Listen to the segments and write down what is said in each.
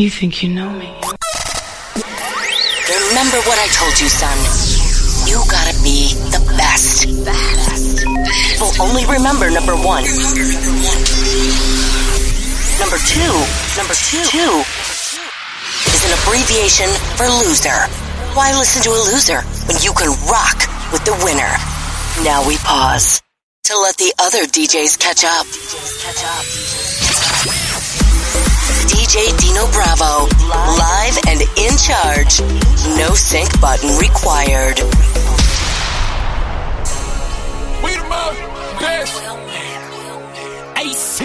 You think you know me? Remember what I told you, son. You gotta be the best. Best. People only remember number one. Number two. Number two. Two is an abbreviation for loser. Why listen to a loser when you can rock with the winner? Now we pause to let the other DJs catch up. Catch up. DJ Dino Bravo, live and in charge. No sync button required. We the most best. AC.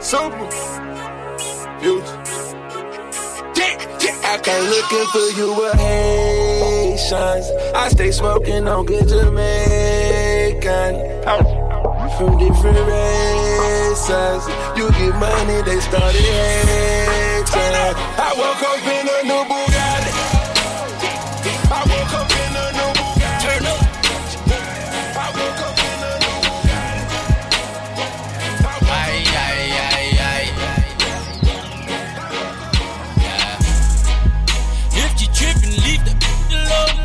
Super. Future. I came looking for you with Haitians. I stay smoking on good Jamaican. From different races. You give money, they started hating. I woke up in a new Bugatti. I woke up in a new. Turn up. I woke up in a new Bugatti. Ay, ay, ay, ay. If you trippin', leave the alone.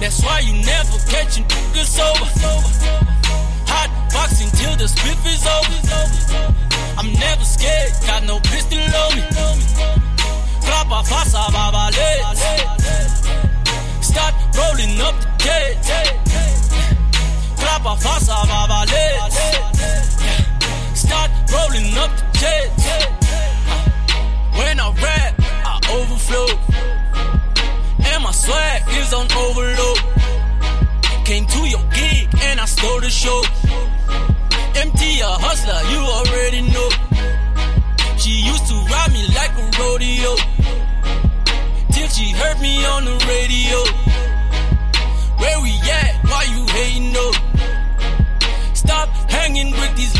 That's why you never catch a nigga sober. The spliff is over. I'm never scared, got no pistol on me. Clapa fasa babale. Start rolling up the cage. Clapa fasa babale. Start rolling up the cage. When I rap, I overflow. And my swag is on overload. Came to your gig and I stole the show. A hustler, you already know. She used to ride me like a rodeo. Till she heard me on the radio. Where we at? Why you hating no? Stop hanging with these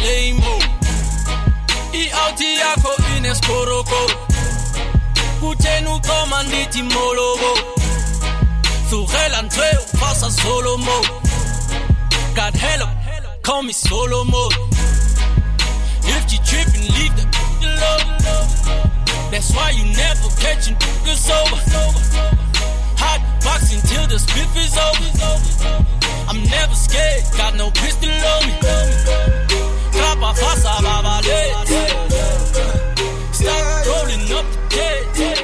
yako ineskoroko Kutenu komanditi call me solo mode. If you trippin', leave the alone. That's why you never catch a nigga sober Hot boxing till the spliff is over. I'm never scared, got no pistol on me. Clapa fasa babale Stop rolling up the cage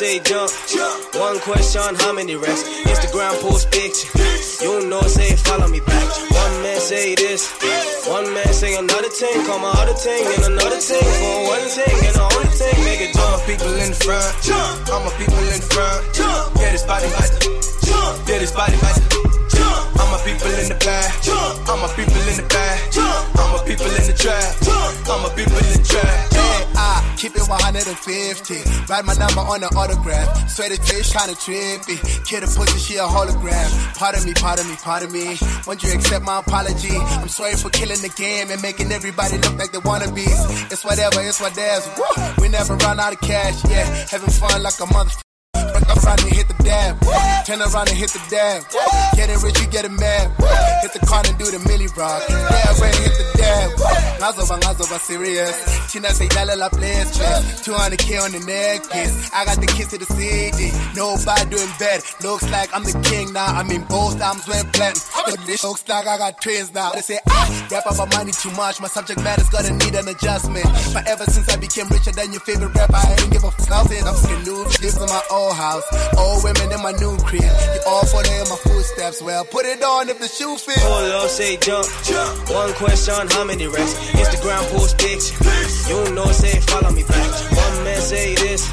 say jump. One question, how many racks? Instagram post picture. You know, say follow me back. One man say this, one man say another thing. Call my other thing and another thing for one thing and the only thing make it jump. my people in the front. All my people 150. Write my number on the autograph. Swear fish kinda trippy. Kid a pussy, she a hologram. Pardon me, pardon me, pardon me. Won't you accept my apology? I'm sorry for killing the game and making everybody look like they wannabes. It's whatever, it's what there's. Woo! We never run out of cash, yeah. Having fun like a mother. Break around and hit the dab. Turn around and hit the dab. Getting rich, you getting mad. Hit the car and do the milli rock. Yeah, ready, hit the dab. Ngazoba, ngazoba serious. Tina say la place, place. 200k on the necklace. I got the keys to the city. Nobody doing bad. Looks like I'm the king now. I mean, both arms went this looks like I got twins now. They say, ah, rap about money too much. My subject matter's gonna need an adjustment. But ever since I became richer than your favorite rapper, I ain't give a fuck. I'm skin new. Lives in my old house. Old women in my new crib. You all follow in my footsteps. Well, put it on if the shoe fits. Up, say jump. One question, how many racks? Instagram post picture. You know, say follow me back. One man say this,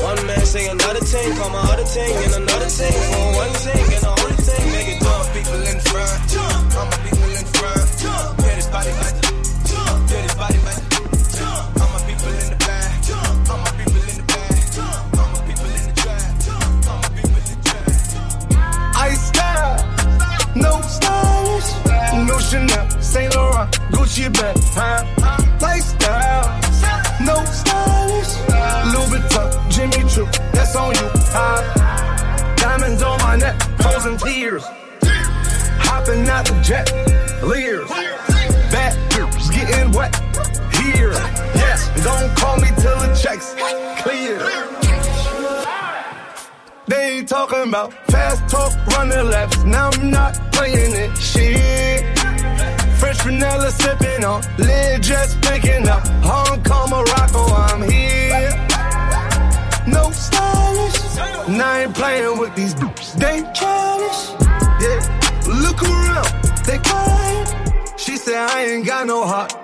one man say another thing. Call my other thing and another thing don't call me till the checks clear. They ain't talking about fast talk, running laps. Now I'm not playing it. Shit. Fresh vanilla sipping on, lid just picking up. Hong Kong, Morocco, I'm here. No stylish, and I ain't playing with these dudes. They childish, yeah. Look around, they quiet. She said I ain't got no heart.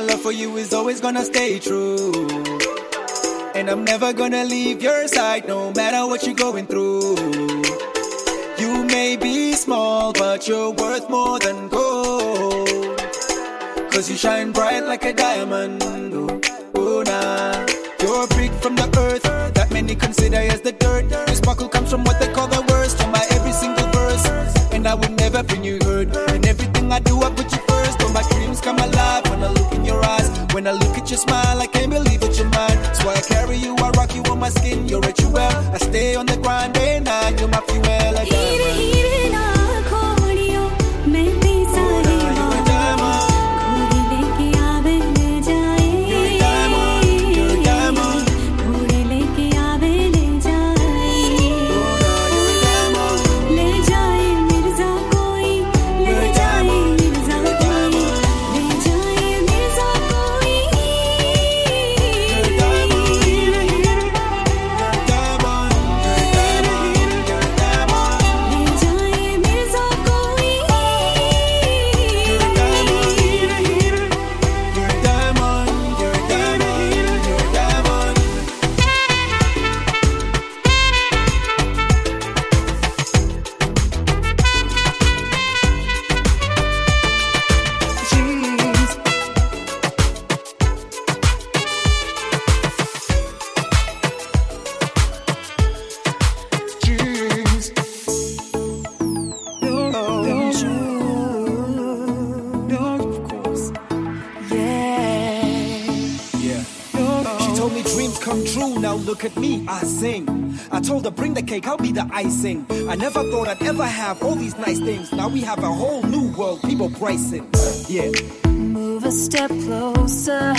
My love for you is always gonna stay true. And I'm never gonna leave your side no matter what you're going through. You may be small, but you're worth more than gold. Cause you shine bright like a diamond. Oh, nah. You're a brick from the earth that many consider as the dirt. Your sparkle comes from what they call the smile, I can't believe that you're mine. Why I carry you, I rock you on my skin. You're told her bring the cake, I'll be the icing. I never thought I'd ever have all these nice things. Now we have a whole new world, people pricing. Yeah. Move a step closer.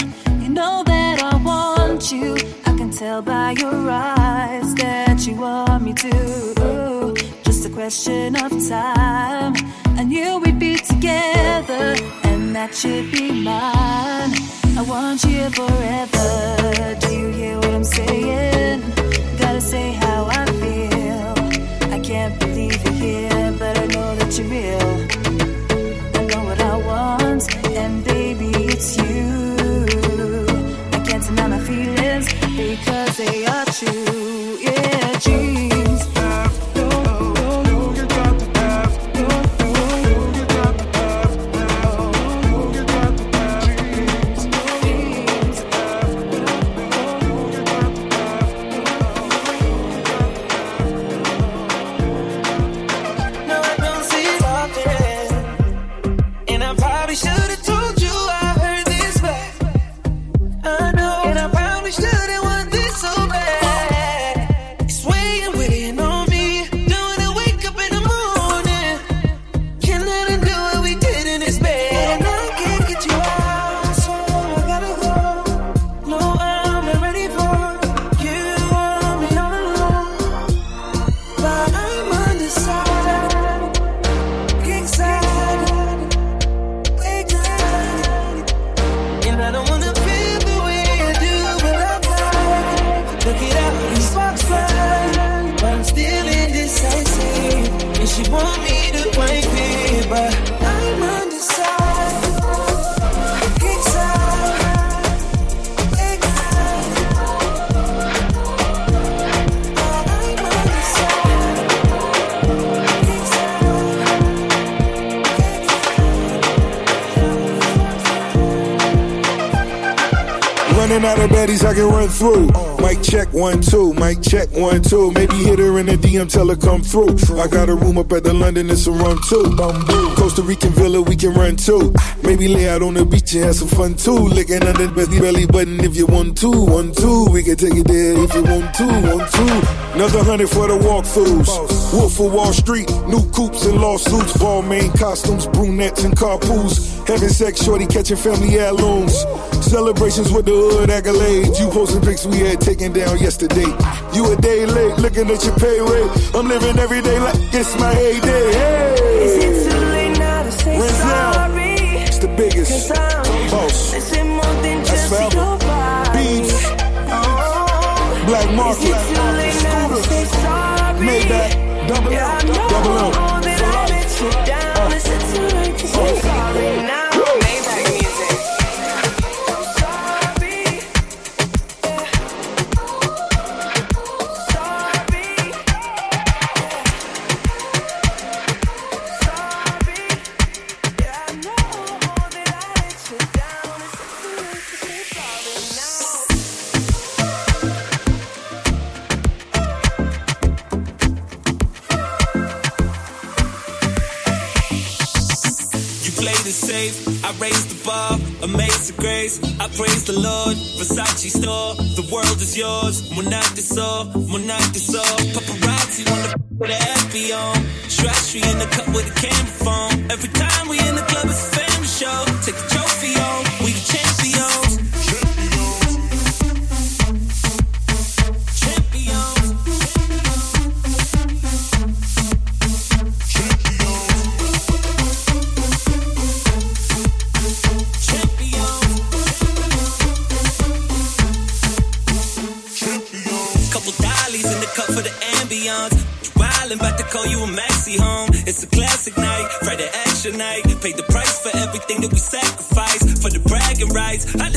You know that I want you. I can tell by your eyes that you want me to. Just a question of time. I knew we'd be together, and that should be mine. I want you forever. Do you hear what I'm saying? Gotta say how I feel. I can't believe you're here, but I know that you're real. I know what I want, and baby, it's you. I can't deny my feelings because they are true. Yeah, dreams. Running out of baddies I can run through. Mic check one, two. Mic check one, two. Maybe hit her in the DM, tell her come through. I got a room up at the London, it's a run too. Costa Rican villa, we can run too. Maybe lay out on the beach and have some fun too. Licking under the belly, button if you want to. One, two. We can take it there if you want to. One, two. Another hundred for the walkthroughs. Wolf of Wall Street, new coops and lawsuits. Balmain costumes, brunettes and carpoos. Having sex, shorty catching family heirlooms. Celebrations with the hood accolades. You posting pics we had taken down yesterday. You a day late, looking at your pay rate. I'm living every day like it's my heyday. Hey! Is it too late now to say Renzel. sorry? It's the biggest. Boss. missing more than That's just forever. Beats. Oh, Black market. it too late now to say sorry? Maybach. Double Yeah, know Double M. praise, I praise the Lord. Versace store, the world is yours. Monarch is. Paparazzi on the with the happy on. Strategy in the cup with a camera phone. Every time we in the club, it's a family show. Take a paid the price for everything that we sacrificed for the bragging rights. I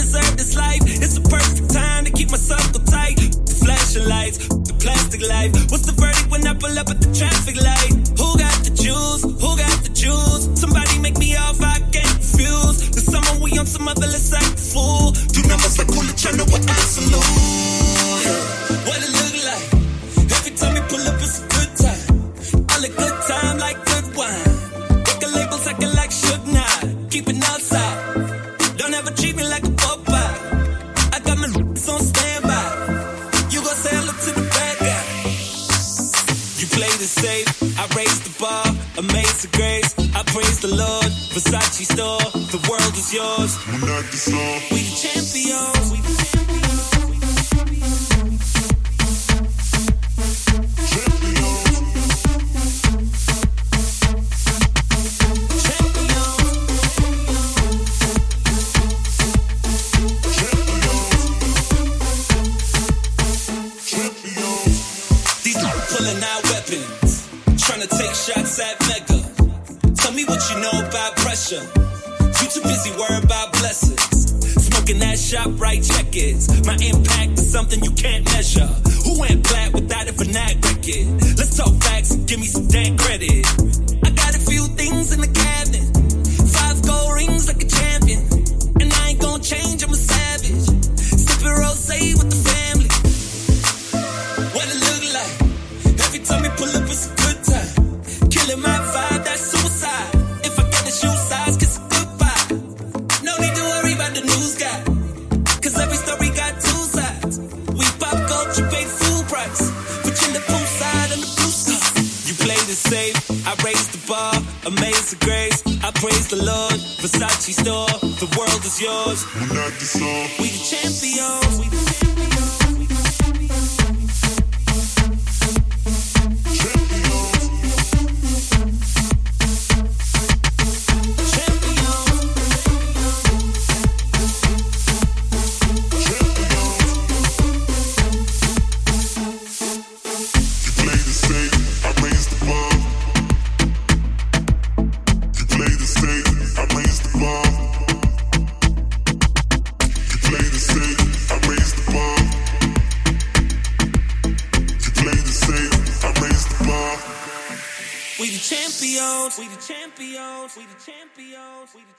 It's all.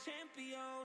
champion.